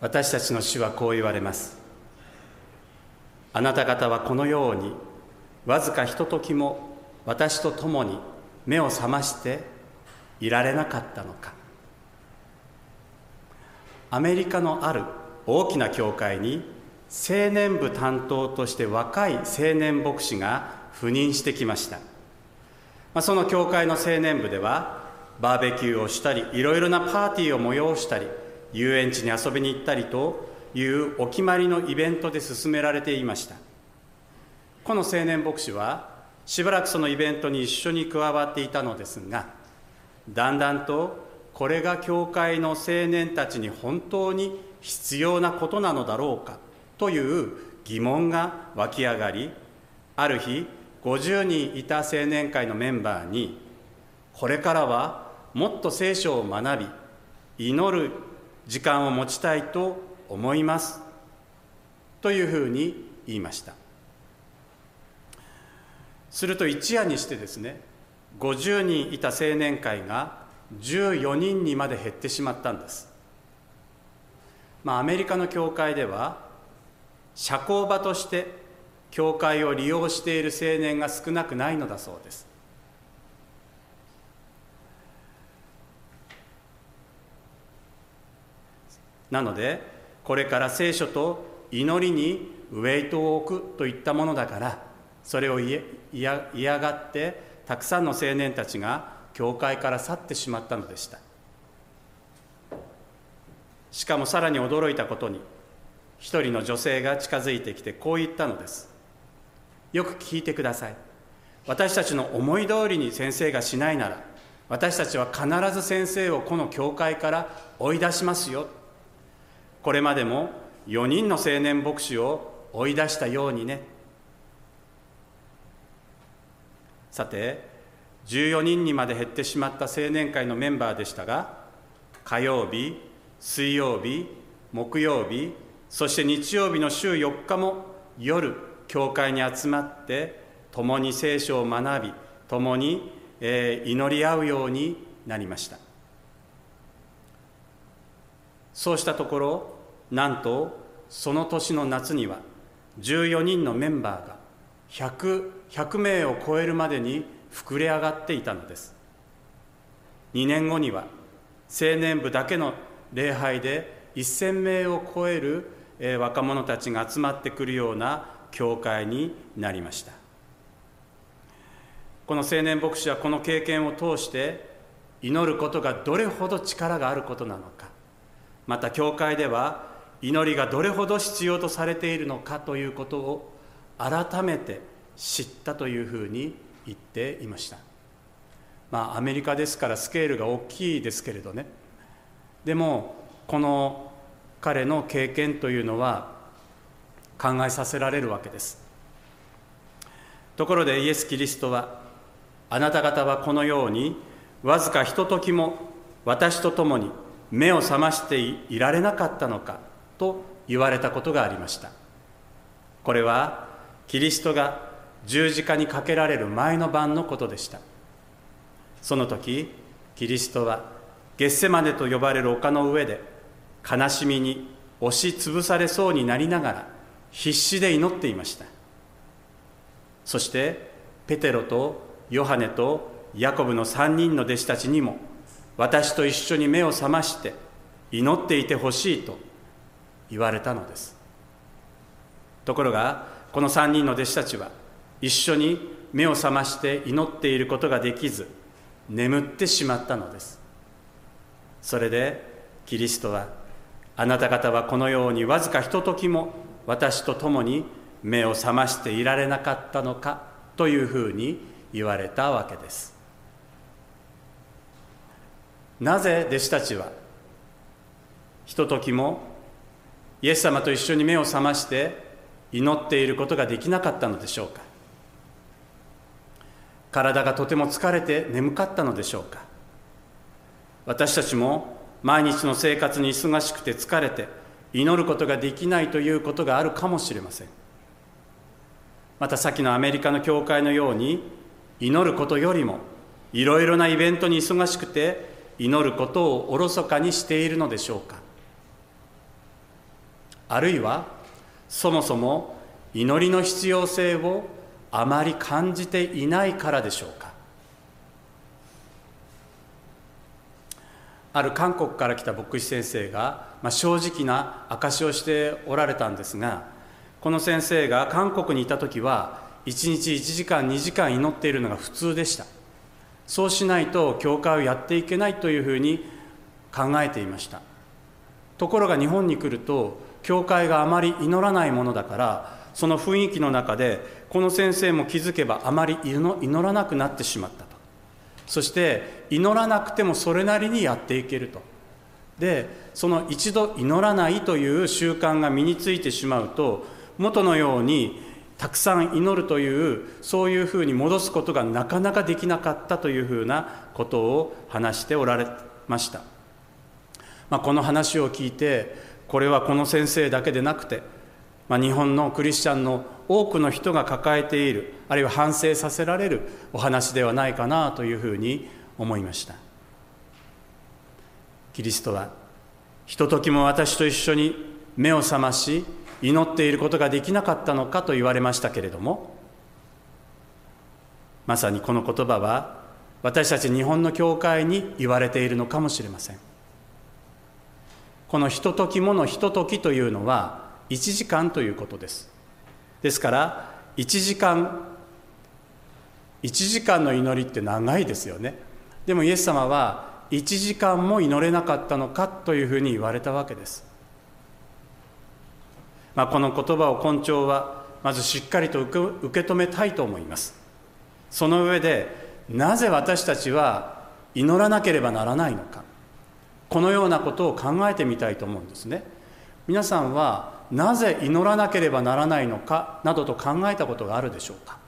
私たちの主はこう言われます。あなた方はこのようにわずかひとときも私と共に目を覚ましていられなかったのか。アメリカのある大きな教会に青年部担当として若い青年牧師が赴任してきました、まあ、その教会の青年部ではバーベキューをしたりいろいろなパーティーを催したり遊園地に遊びに行ったりというお決まりのイベントで進められていました。この青年牧師はしばらくそのイベントに一緒に加わっていたのですがだんだんとこれが教会の青年たちに本当に必要なことなのだろうかという疑問が湧き上がりある日50人いた青年会のメンバーにこれからはもっと聖書を学び祈る時間を持ちたいと思います。というふうに言いました。すると一夜にしてですね50人いた青年会が14人にまで減ってしまったんです。まあアメリカの教会では社交場として教会を利用している青年が少なくないのだそうです。なのでこれから聖書と祈りにウェイトを置くといったものだからそれを嫌がってたくさんの青年たちが教会から去ってしまったのでした。しかもさらに驚いたことに一人の女性が近づいてきてこう言ったのです。よく聞いてください。私たちの思い通りに先生がしないなら私たちは必ず先生をこの教会から追い出しますよ。これまでも4人の青年牧師を追い出したようにね。さて14人にまで減ってしまった青年会のメンバーでしたが火曜日水曜日木曜日そして日曜日の週4日も夜教会に集まって共に聖書を学び共に、えー、祈り合うようになりました。そうしたところなんとその年の夏には14人のメンバーが 100, 100名を超えるまでに膨れ上がっていたのです。2年後には青年部だけの礼拝で1000名を超える若者たちが集まってくるような教会になりました。この青年牧師はこの経験を通して祈ることがどれほど力があることなのかまた教会では祈りがどれほど必要とされているのかということを改めて知ったというふうに言っていました。まあアメリカですからスケールが大きいですけれどね。でもこの彼の経験というのは考えさせられるわけです。ところでイエス・キリストはあなた方はこのようにわずかひとときも私と共に目を覚ましていられなかったのか。と言われたことがありました。これはキリストが十字架にかけられる前の晩のことでした。その時キリストはゲッセマネと呼ばれる丘の上で悲しみに押しつぶされそうになりながら必死で祈っていました。そしてペテロとヨハネとヤコブの3人の弟子たちにも私と一緒に目を覚まして祈っていてほしいと言われたのです。ところがこの3人の弟子たちは一緒に目を覚まして祈っていることができず眠ってしまったのです。それでキリストはあなた方はこのようにわずかひとときも私と共に目を覚ましていられなかったのかというふうに言われたわけです。なぜ弟子たちはひとときもイエス様と一緒に目を覚まして祈っていることができなかったのでしょうか。体がとても疲れて眠かったのでしょうか。私たちも毎日の生活に忙しくて疲れて祈ることができないということがあるかもしれません。またさっきのアメリカの教会のように祈ることよりもいろいろなイベントに忙しくて祈ることをおろそかにしているのでしょうか。あるいはそもそも祈りの必要性をあまり感じていないからでしょうか？ある韓国から来た牧師先生が、まあ、正直な証しをしておられたんですがこの先生が韓国にいた時は1日1時間2時間祈っているのが普通でした。そうしないと教会をやっていけないというふうに考えていました。ところが日本に来ると教会があまり祈らないものだからその雰囲気の中でこの先生も気づけばあまり祈らなくなってしまったと。そして祈らなくてもそれなりにやっていけると。でその一度祈らないという習慣が身についてしまうと元のようにたくさん祈るというそういうふうに戻すことがなかなかできなかったというふうなことを話しておられました、まあ、この話を聞いてこれはこの先生だけでなくてまあ、日本のクリスチャンの多くの人が抱えているあるいは反省させられるお話ではないかなというふうに思いました。キリストはひとときも私と一緒に目を覚まし祈っていることができなかったのかと言われましたけれどもまさにこの言葉は私たち日本の教会に言われているのかもしれません。このひとときものひとときというのは1時間ということです。ですから1時間1時間の祈りって長いですよね。でもイエス様は1時間も祈れなかったのかというふうに言われたわけです、まあ、この言葉を根長はまずしっかりと受け止めたいと思います。その上でなぜ私たちは祈らなければならないのか。このようなことを考えてみたいと思うんですね。皆さんはなぜ祈らなければならないのかなどと考えたことがあるでしょうか、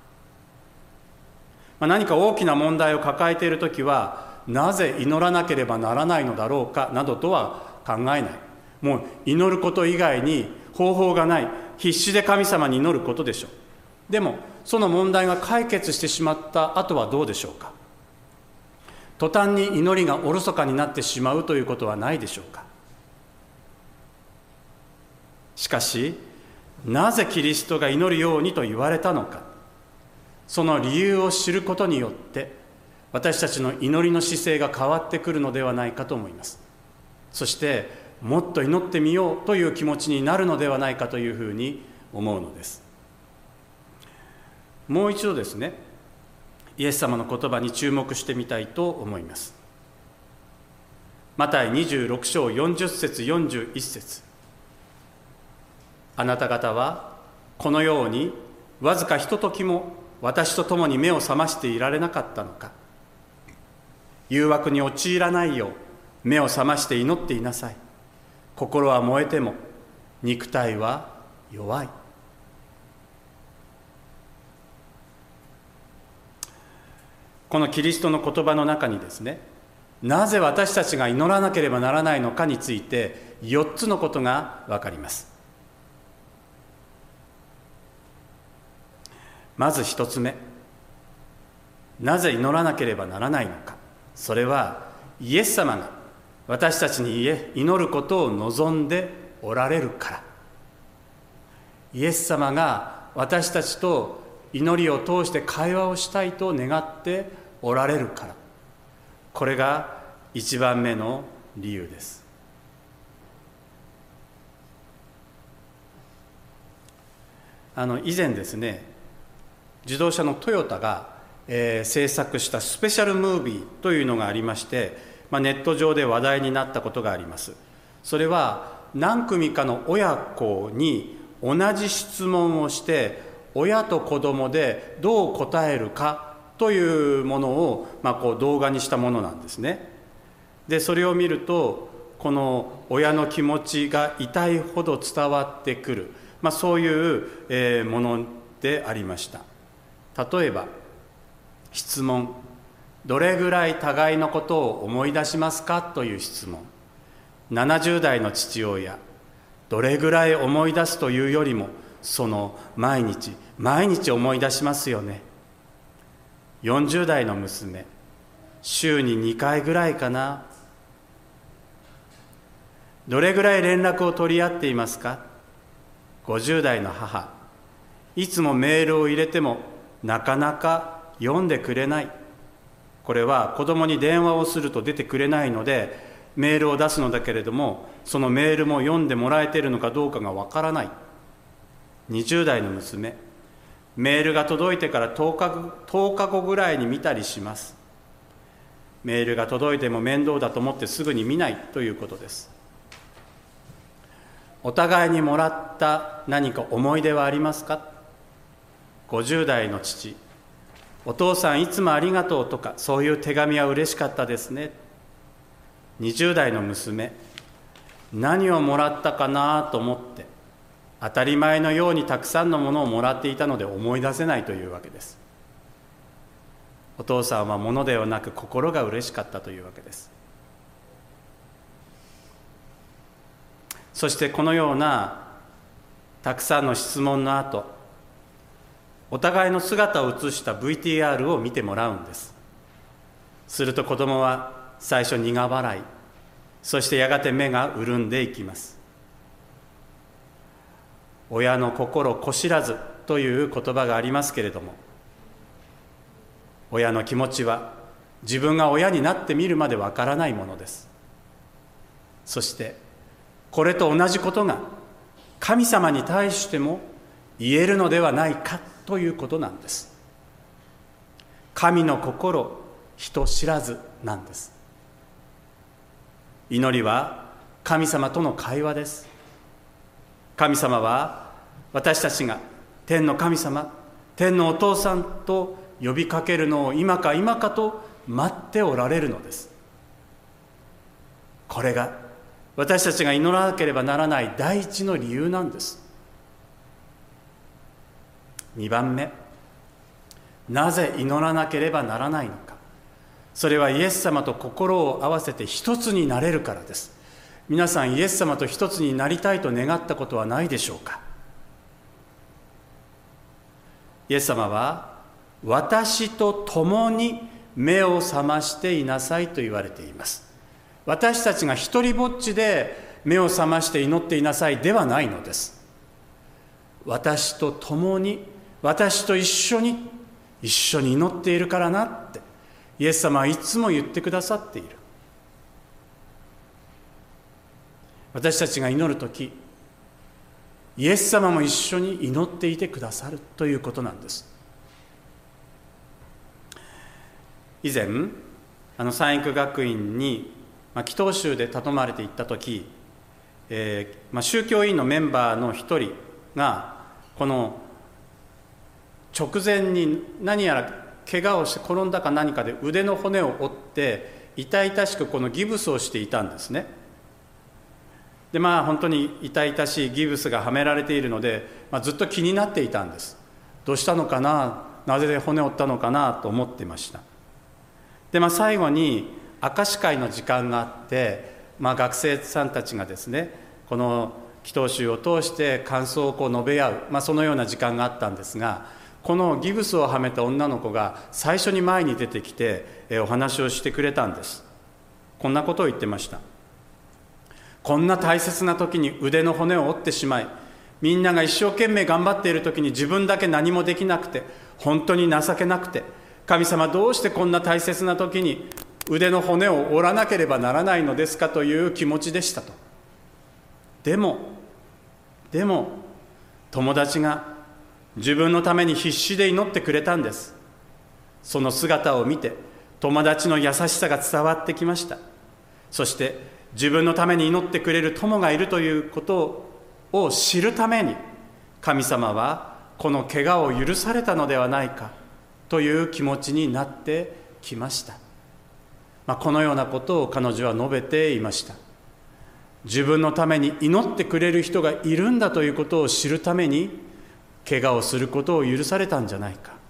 まあ、何か大きな問題を抱えている時はなぜ祈らなければならないのだろうかなどとは考えない。もう祈ること以外に方法がない。必死で神様に祈ることでしょう。でもその問題が解決してしまった後はどうでしょうか。途端に祈りがおろそかになってしまうということはないでしょうか。しかしなぜキリストが祈るようにと言われたのか。その理由を知ることによって私たちの祈りの姿勢が変わってくるのではないかと思います。そしてもっと祈ってみようという気持ちになるのではないかというふうに思うのです。もう一度ですね。イエス様の言葉に注目してみたいと思います。マタイ26章40節41節。あなた方はこのようにわずかひとときも私と共に目を覚ましていられなかったのか。誘惑に陥らないよう目を覚まして祈っていなさい。心は燃えても肉体は弱い。このキリストの言葉の中にですねなぜ私たちが祈らなければならないのかについて4つのことが分かります。まず一つ目なぜ祈らなければならないのか。それはイエス様が私たちに祈ることを望んでおられるから。イエス様が私たちと祈りを通して会話をしたいと願っておられるから。これが一番目の理由です。あの以前ですね自動車のトヨタが、えー、制作したスペシャルムービーというのがありまして、まあ、ネット上で話題になったことがあります。それは何組かの親子に同じ質問をして親と子供でどう答えるかというものを、まあ、こう動画にしたものなんですね。でそれを見るとこの親の気持ちが痛いほど伝わってくる、まあ、そういう、え、ものでありました。例えば質問。どれぐらい互いのことを思い出しますか？という質問。70代の父親。どれぐらい思い出すというよりもその毎日毎日思い出しますよね。40代の娘。週に2回ぐらいかな。どれぐらい連絡を取り合っていますか？50代の母。いつもメールを入れてもなかなか読んでくれない。これは子供に電話をすると出てくれないのでメールを出すのだけれどもそのメールも読んでもらえているのかどうかがわからない。20代の娘。メールが届いてから10日 ,10 日後ぐらいに見たりします。メールが届いても面倒だと思ってすぐに見ないということです。お互いにもらった何か思い出はありますか？50代の父。お父さんいつもありがとうとかそういう手紙は嬉しかったですね。20代の娘。何をもらったかなと思って。当たり前のようにたくさんのものをもらっていたので思い出せないというわけです。お父さんは物ではなく心が嬉しかったというわけです。そしてこのようなたくさんの質問の後お互いの姿を映した VTR を見てもらうんです。すると子供は最初苦笑いそしてやがて目が潤んでいきます。親の心こしらずという言葉がありますけれども親の気持ちは自分が親になってみるまでわからないものです。そしてこれと同じことが神様に対しても言えるのではないかということなんです。神の心人知らずなんです。祈りは神様との会話です。神様は私たちが天の神様天のお父さんと呼びかけるのを今か今かと待っておられるのです。これが私たちが祈らなければならない第一の理由なんです。2番目なぜ祈らなければならないのか。それはイエス様と心を合わせて一つになれるからです。皆さんイエス様と一つになりたいと願ったことはないでしょうか。イエス様は私と共に目を覚ましていなさいと言われています。私たちが一りぼっちで目を覚まして祈っていなさいではないのです。私と共に私と一緒に一緒に祈っているからなってイエス様はいつも言ってくださっている。私たちが祈る時イエス様も一緒に祈っていてくださるということなんです。以前あの三育学院に、まあ、祈祷集で頼まれていった時、えーまあ、宗教委員のメンバーの一人がこの直前に何やら怪我をして転んだか何かで腕の骨を折って痛々しくこのギブスをしていたんですね。でまあ本当に痛々しいギブスがはめられているので、まあ、ずっと気になっていたんです。どうしたのかな？なぜで骨折ったのかな？と思っていました。でまあ最後に明石会の時間があって、まあ、学生さんたちがですねこの祈祷集を通して感想をこう述べ合う、まあ、そのような時間があったんですがこのギブスをはめた女の子が最初に前に出てきてお話をしてくれたんです。こんなことを言ってました。こんな大切な時に腕の骨を折ってしまいみんなが一生懸命頑張っている時に自分だけ何もできなくて本当に情けなくて神様どうしてこんな大切な時に腕の骨を折らなければならないのですかという気持ちでしたと。でもでも友達が自分のために必死で祈ってくれたんです。その姿を見て友達の優しさが伝わってきました。そして自分のために祈ってくれる友がいるということを知るために神様はこの怪我を許されたのではないかという気持ちになってきました、まあ、このようなことを彼女は述べていました。自分のために祈ってくれる人がいるんだということを知るために怪我をすることを許されたんじゃないか。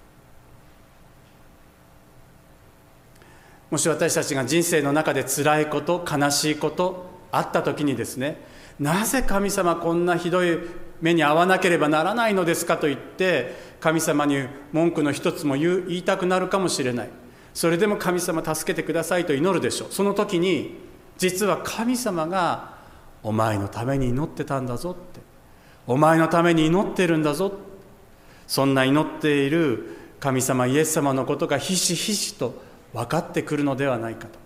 もし私たちが人生の中で辛いこと悲しいことあった時にですねなぜ神様こんなひどい目に遭わなければならないのですかと言って神様に文句の一つも言いたくなるかもしれない。それでも神様助けてくださいと祈るでしょう。その時に実は神様がお前のために祈ってたんだぞって。お前のために祈ってるんだぞそんな祈っている神様イエス様のことがひしひしと分かってくるのではないかと。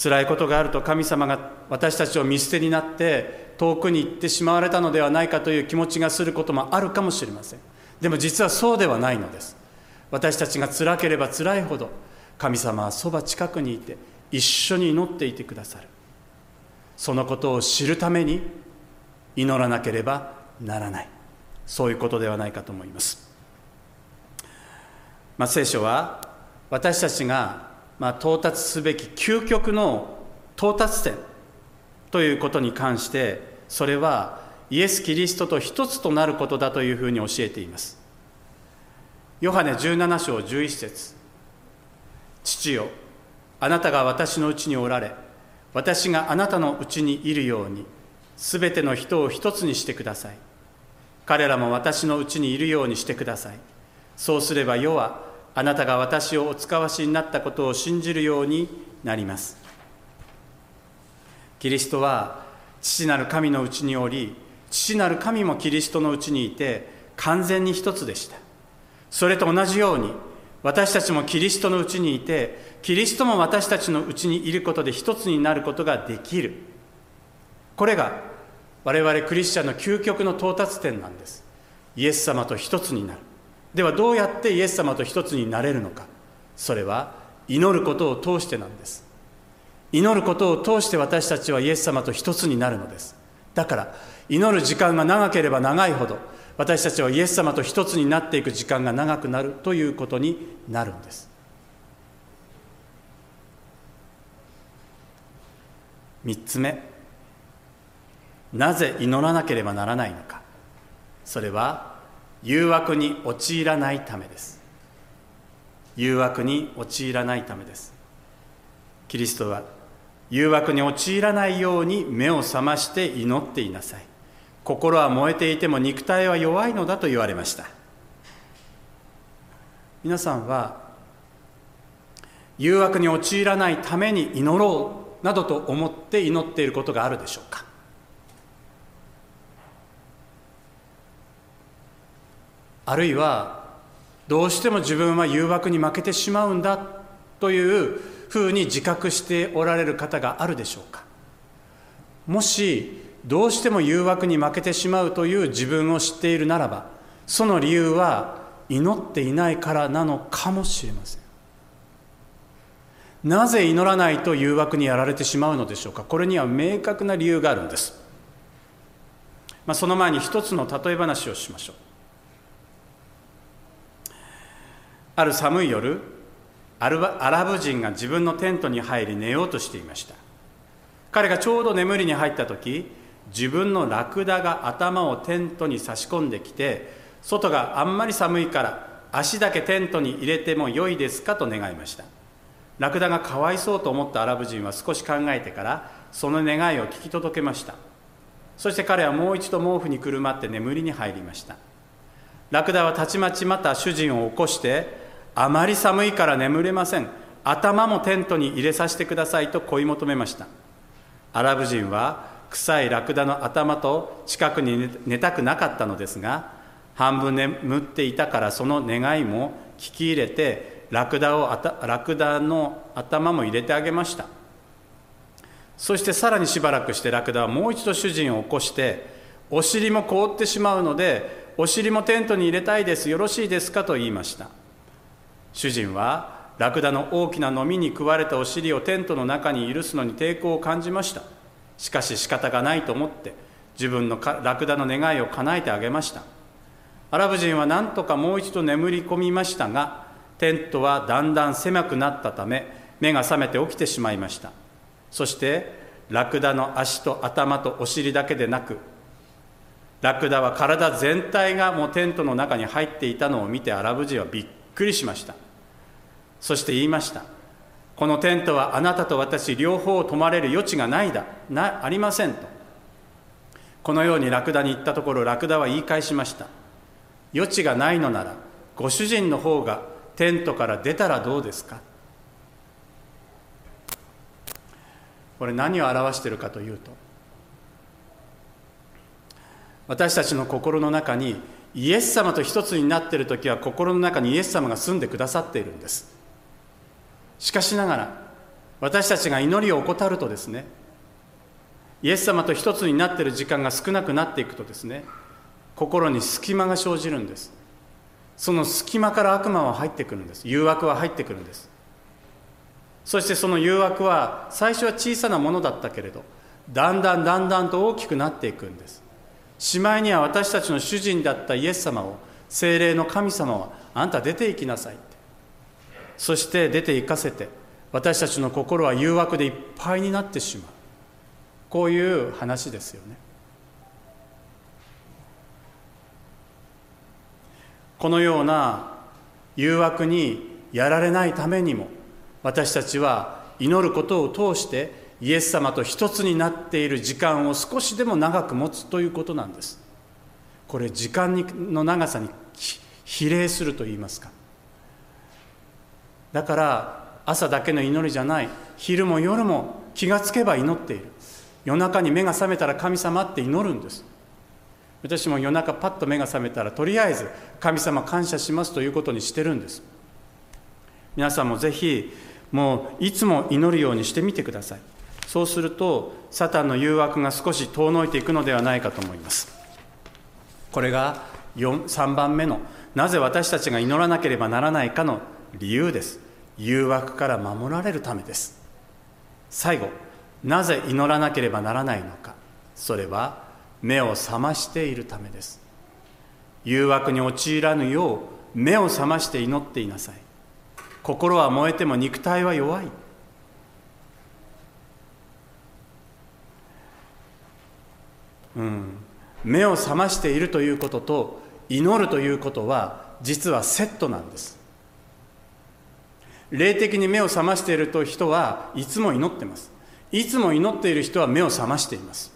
辛いことがあると神様が私たちを見捨てになって遠くに行ってしまわれたのではないかという気持ちがすることもあるかもしれません。でも実はそうではないのです。私たちが辛ければ辛いほど神様はそば近くにいて一緒に祈っていてくださる。そのことを知るために祈らなければならない。そういうことではないかと思います、まあ、聖書は私たちがま到達すべき究極の到達点ということに関してそれはイエス・キリストと一つとなることだというふうに教えています。ヨハネ17章11節。父よあなたが私のうちにおられ私があなたのうちにいるようにすべての人を一つにしてください。彼らも私のうちにいるようにしてください。そうすれば世はあなたが私をお使わしになったことを信じるようになります。キリストは父なる神のうちにおり父なる神もキリストのうちにいて完全に一つでした。それと同じように私たちもキリストのうちにいてキリストも私たちのうちにいることで一つになることができる。これが我々クリスチャンの究極の到達点なんです。イエス様と一つになる。ではどうやってイエス様と一つになれるのか。それは祈ることを通してなんです。祈ることを通して私たちはイエス様と一つになるのです。だから祈る時間が長ければ長いほど私たちはイエス様と一つになっていく時間が長くなるということになるんです。3つ目。なぜ祈らなければならないのか。それは誘惑に陥らないためです。誘惑に陥らないためです。キリストは誘惑に陥らないように目を覚まして祈っていなさい。心は燃えていても肉体は弱いのだと言われました。皆さんは誘惑に陥らないために祈ろうなどと思って祈っていることがあるでしょうか？あるいはどうしても自分は誘惑に負けてしまうんだというふうに自覚しておられる方があるでしょうか。もしどうしても誘惑に負けてしまうという自分を知っているならばその理由は祈っていないからなのかもしれません。なぜ祈らないと誘惑にやられてしまうのでしょうか。これには明確な理由があるんです、まあ、その前に一つの例え話をしましょう。ある寒い夜アラブ人が自分のテントに入り寝ようとしていました。彼がちょうど眠りに入った時自分のラクダが頭をテントに差し込んできて外があんまり寒いから足だけテントに入れてもよいですかと願いました。ラクダがかわいそうと思ったアラブ人は少し考えてからその願いを聞き届けました。そして彼はもう一度毛布にくるまって眠りに入りました。ラクダはたちまちまた主人を起こしてあまり寒いから眠れません。頭もテントに入れさせてくださいと恋求めました。アラブ人は臭いラクダの頭と近くに寝たくなかったのですが半分眠っていたからその願いも聞き入れてラクダをラクダの頭も入れてあげました。そしてさらにしばらくしてラクダはもう一度主人を起こしてお尻も凍ってしまうのでお尻もテントに入れたいです。よろしいですかと言いました。主人はラクダの大きな飲みに食われたお尻をテントの中に許すのに抵抗を感じました。しかし仕方がないと思って自分のラクダの願いを叶えてあげました。アラブ人は何とかもう一度眠り込みましたがテントはだんだん狭くなったため目が覚めて起きてしまいました。そしてラクダの足と頭とお尻だけでなくラクダは体全体がもうテントの中に入っていたのを見てアラブ人はびっくりしました。そして言いました。このテントはあなたと私両方泊まれる余地がないだ。なありませんと。このようにラクダに言ったところラクダは言い返しました。余地がないのならご主人の方がテントから出たらどうですか？これ何を表しているかというと私たちの心の中にイエス様と一つになっている時は心の中にイエス様が住んでくださっているんです。しかしながら私たちが祈りを怠るとですねイエス様と一つになっている時間が少なくなっていくとですね心に隙間が生じるんです。その隙間から悪魔は入ってくるんです。誘惑は入ってくるんです。そしてその誘惑は最初は小さなものだったけれどだんだんだんだんと大きくなっていくんです。しまいには私たちの主人だったイエス様を精霊の神様はあんた出て行きなさいって。そして出て行かせて私たちの心は誘惑でいっぱいになってしまう。こういう話ですよね。このような誘惑にやられないためにも私たちは祈ることを通してイエス様と一つになっている時間を少しでも長く持つということなんです。これ時間の長さに比例すると言いますか。だから朝だけの祈りじゃない。昼も夜も気がつけば祈っている。夜中に目が覚めたら神様って祈るんです。私も夜中パッと目が覚めたらとりあえず神様感謝しますということにしてるんです。皆さんもぜひもういつも祈るようにしてみてください。そうするとサタンの誘惑が少し遠のいていくのではないかと思います。これが3番目のなぜ私たちが祈らなければならないかの理由です。誘惑から守られるためです。最後なぜ祈らなければならないのか。それは目を覚ましているためです。誘惑に陥らぬよう目を覚まして祈っていなさい。心は燃えても肉体は弱い。うん、目を覚ましているということと祈るということは実はセットなんです。霊的に目を覚ましていると人はいつも祈ってます。いつも祈っている人は目を覚ましています。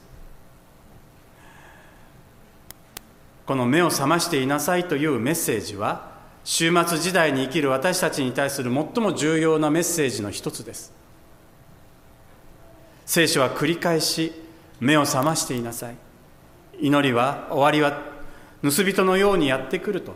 この目を覚ましていなさいというメッセージは終末時代に生きる私たちに対する最も重要なメッセージの一つです。聖書は繰り返し目を覚ましていなさい。祈りは終わりは盗人のようにやってくると。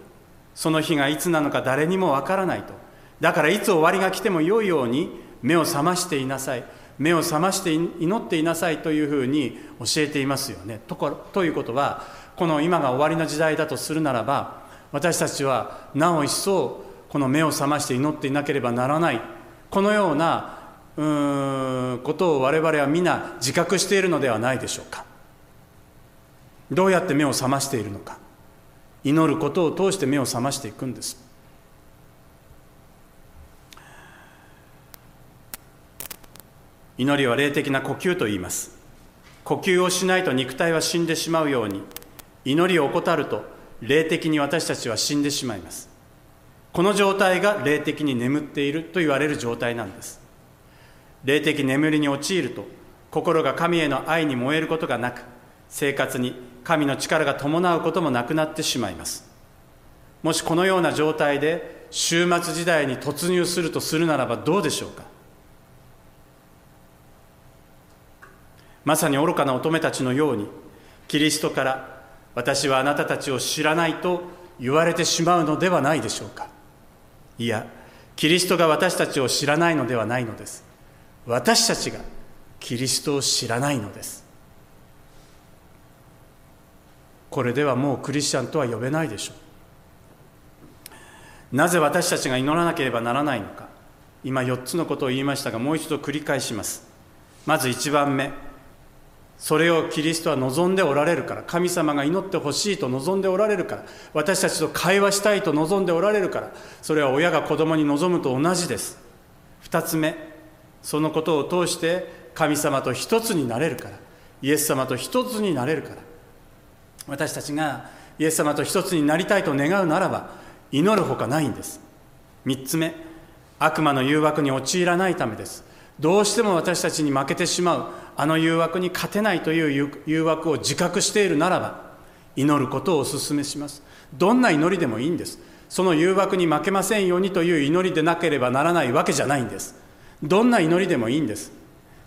その日がいつなのか誰にもわからないと。だからいつ終わりが来てもよいように目を覚ましていなさい。目を覚まして祈っていなさいというふうに教えていますよね。とということはこの今が終わりの時代だとするならば私たちはなお一層この目を覚まして祈っていなければならない。このようなうんことを我々は皆自覚しているのではないでしょうか。どうやって目を覚ましているのか。祈ることを通して目を覚ましていくんです。祈りは霊的な呼吸と言います。呼吸をしないと肉体は死んでしまうように祈りを怠ると霊的に私たちは死んでしまいます。この状態が霊的に眠っていると言われる状態なんです。霊的眠りに陥ると心が神への愛に燃えることがなく生活に神の力が伴うこともなくなってしまいます。もしこのような状態で終末時代に突入するとするならばどうでしょうか？まさに愚かな乙女たちのようにキリストから私はあなたたちを知らないと言われてしまうのではないでしょうか。いやキリストが私たちを知らないのではないのです。私たちがキリストを知らないのです。これではもうクリスチャンとは呼べないでしょう。なぜ私たちが祈らなければならないのか。今4つのことを言いましたがもう一度繰り返します。まず1番目。それをキリストは望んでおられるから神様が祈ってほしいと望んでおられるから私たちと会話したいと望んでおられるからそれは親が子供に望むと同じです。2つ目そのことを通して神様と一つになれるからイエス様と一つになれるから。私たちがイエス様と一つになりたいと願うならば祈るほかないんです。3つ目悪魔の誘惑に陥らないためです。どうしても私たちに負けてしまう。あの誘惑に勝てないという誘惑を自覚しているならば祈ることをお勧めします。どんな祈りでもいいんです。その誘惑に負けませんようにという祈りでなければならないわけじゃないんです。どんな祈りでもいいんです。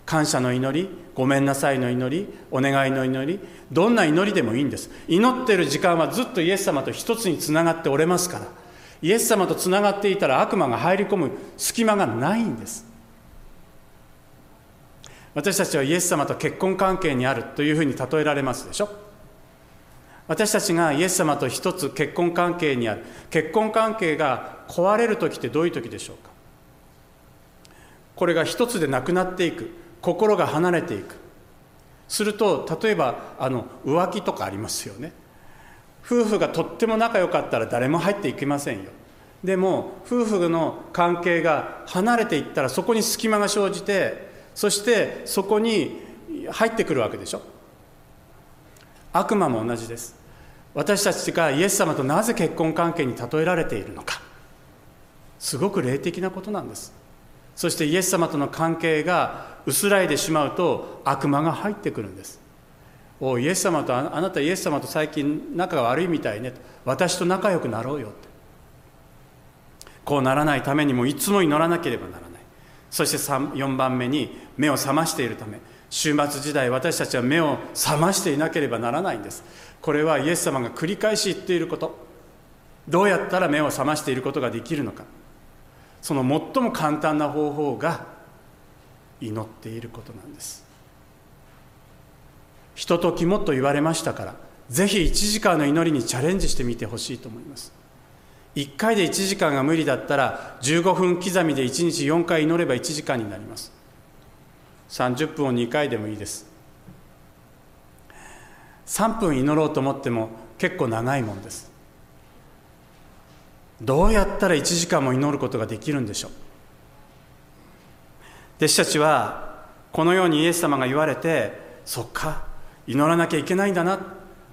感謝の祈りごめんなさいの祈りお願いの祈りどんな祈りでもいいんです。祈っている時間はずっとイエス様と一つにつながっておれますから。イエス様とつながっていたら悪魔が入り込む隙間がないんです。私たちはイエス様と結婚関係にあるというふうに例えられますでしょ？私たちがイエス様と一つ結婚関係にある。結婚関係が壊れる時ってどういう時でしょうか？これが一つでなくなっていく。心が離れていく。すると例えばあの浮気とかありますよね。夫婦がとっても仲良かったら誰も入っていきませんよ。でも夫婦の関係が離れていったらそこに隙間が生じてそしてそこに入ってくるわけでしょ。悪魔も同じです。私たちがイエス様となぜ結婚関係に例えられているのか。すごく霊的なことなんです。そしてイエス様との関係が薄らいでしまうと悪魔が入ってくるんです。おイエス様とあなたイエス様と最近仲が悪いみたいね。私と仲良くなろうよって。こうならないためにもいつも祈らなければならない。そして4番目に目を覚ましているため終末時代私たちは目を覚ましていなければならないんです。これはイエス様が繰り返し言っていること。どうやったら目を覚ましていることができるのか。その最も簡単な方法が祈っていることなんです。ひとときもと言われましたからぜひ1時間の祈りにチャレンジしてみてほしいと思います。1回で1時間が無理だったら15分刻みで1日4回祈れば1時間になります。30分を2回でもいいです。3分祈ろうと思っても結構長いもんです。どうやったら1時間も祈ることができるんでしょう。弟子たちはこのようにイエス様が言われてそっか祈らなきゃいけないんだな。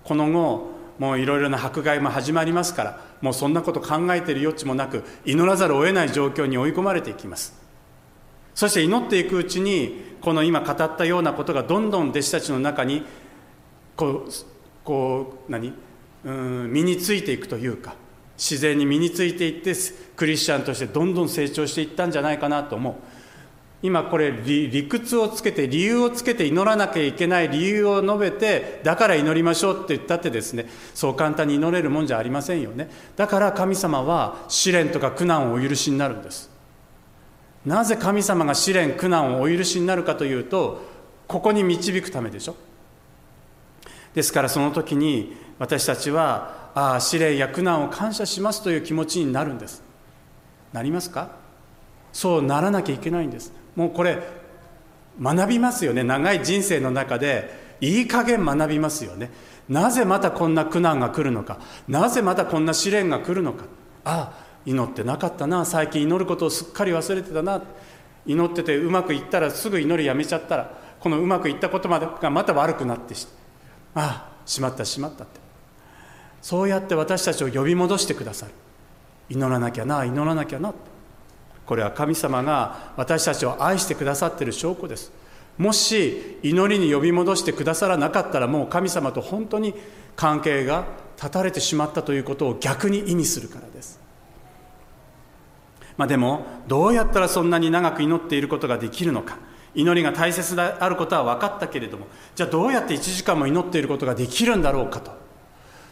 この後もういろいろな迫害も始まりますからもうそんなこと考えている余地もなく祈らざるを得ない状況に追い込まれていきます。そして祈っていくうちにこの今語ったようなことがどんどん弟子たちの中にこうこう何うん身についていくというか自然に身についていってクリスチャンとしてどんどん成長していったんじゃないかなと思う。今これ理屈をつけて理由をつけて祈らなきゃいけない理由を述べてだから祈りましょうって言ったってですねそう簡単に祈れるもんじゃありませんよね。だから神様は試練とか苦難をお許しになるんです。なぜ神様が試練苦難をお許しになるかというとここに導くためでしょ。ですからその時に私たちはああ試練や苦難を感謝しますという気持ちになるんです。なりますか？そうならなきゃいけないんです。もうこれ学びますよね。長い人生の中でいい加減学びますよね。なぜまたこんな苦難が来るのか。なぜまたこんな試練が来るのか。ああ祈ってなかったな。最近祈ることをすっかり忘れてたな。祈っててうまくいったらすぐ祈りやめちゃったらこのうまくいったことまでがまた悪くなってああしまったしまったって。そうやって私たちを呼び戻してくださる。祈らなきゃな祈らなきゃなこれは神様が私たちを愛してくださっている証拠です。もし祈りに呼び戻してくださらなかったらもう神様と本当に関係が断たれてしまったということを逆に意味するからです。まあでもどうやったらそんなに長く祈っていることができるのか。祈りが大切であることは分かったけれども。じゃあどうやって1時間も祈っていることができるんだろうかと。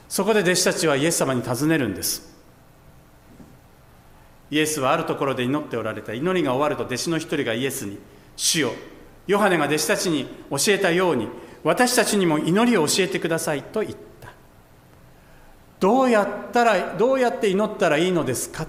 そこで弟子たちはイエス様に尋ねるんです。イエスはあるところで祈っておられた。祈りが終わると弟子の一人がイエスに「主よヨハネが弟子たちに教えたように私たちにも祈りを教えてください」と言った。どうやったらどうやって祈ったらいいのですか？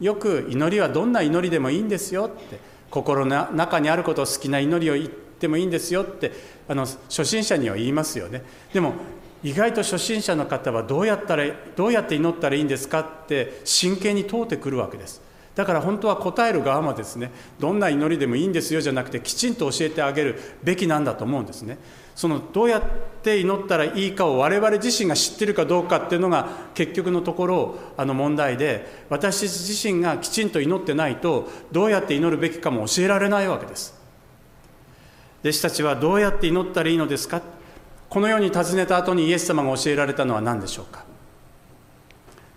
よく祈りはどんな祈りでもいいんですよって心の中にあることを好きな祈りを言ってもいいんですよってあの初心者には言いますよね。でも意外と初心者の方はどうやったらどうやって祈ったらいいんですかって真剣に問うてくるわけです。だから本当は答える側もですねどんな祈りでもいいんですよじゃなくてきちんと教えてあげるべきなんだと思うんですね。そのどうやって祈ったらいいかを我々自身が知ってるかどうかっていうのが結局のところあの問題で私自身がきちんと祈ってないとどうやって祈るべきかも教えられないわけです。弟子たちはどうやって祈ったらいいのですかこのように尋ねた後にイエス様が教えられたのは何でしょうか？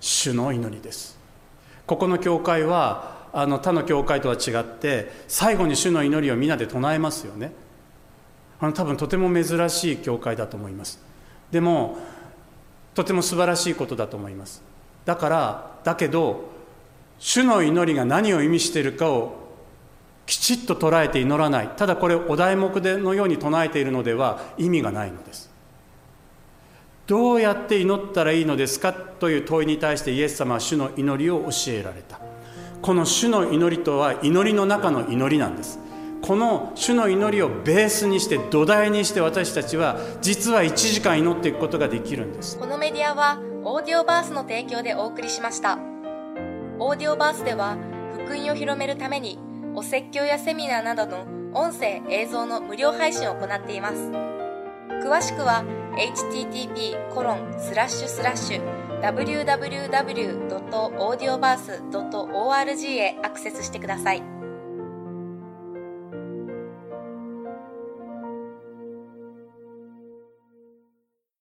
主の祈りです。ここの教会はあの他の教会とは違って最後に主の祈りをみんなで唱えますよね。あの多分とても珍しい教会だと思います。でもとても素晴らしいことだと思います。だからだけど主の祈りが何を意味しているかをきちっと捉えて祈らない。ただこれお題目でのように唱えているのでは意味がないのです。どうやって祈ったらいいのですかという問いに対してイエス様は主の祈りを教えられた。この主の祈りとは祈りの中の祈りなんです。この主の祈りをベースにして土台にして私たちは実は1時間祈っていくことができるんです。このメディアはオーディオバースの提供でお送りしました。オーディオバースでは福音を広めるためにお説教やセミナーなどの音声映像の無料配信を行っています詳しくは http コロンスラッシュスラッシュ www.audioverse.org へアクセスしてください。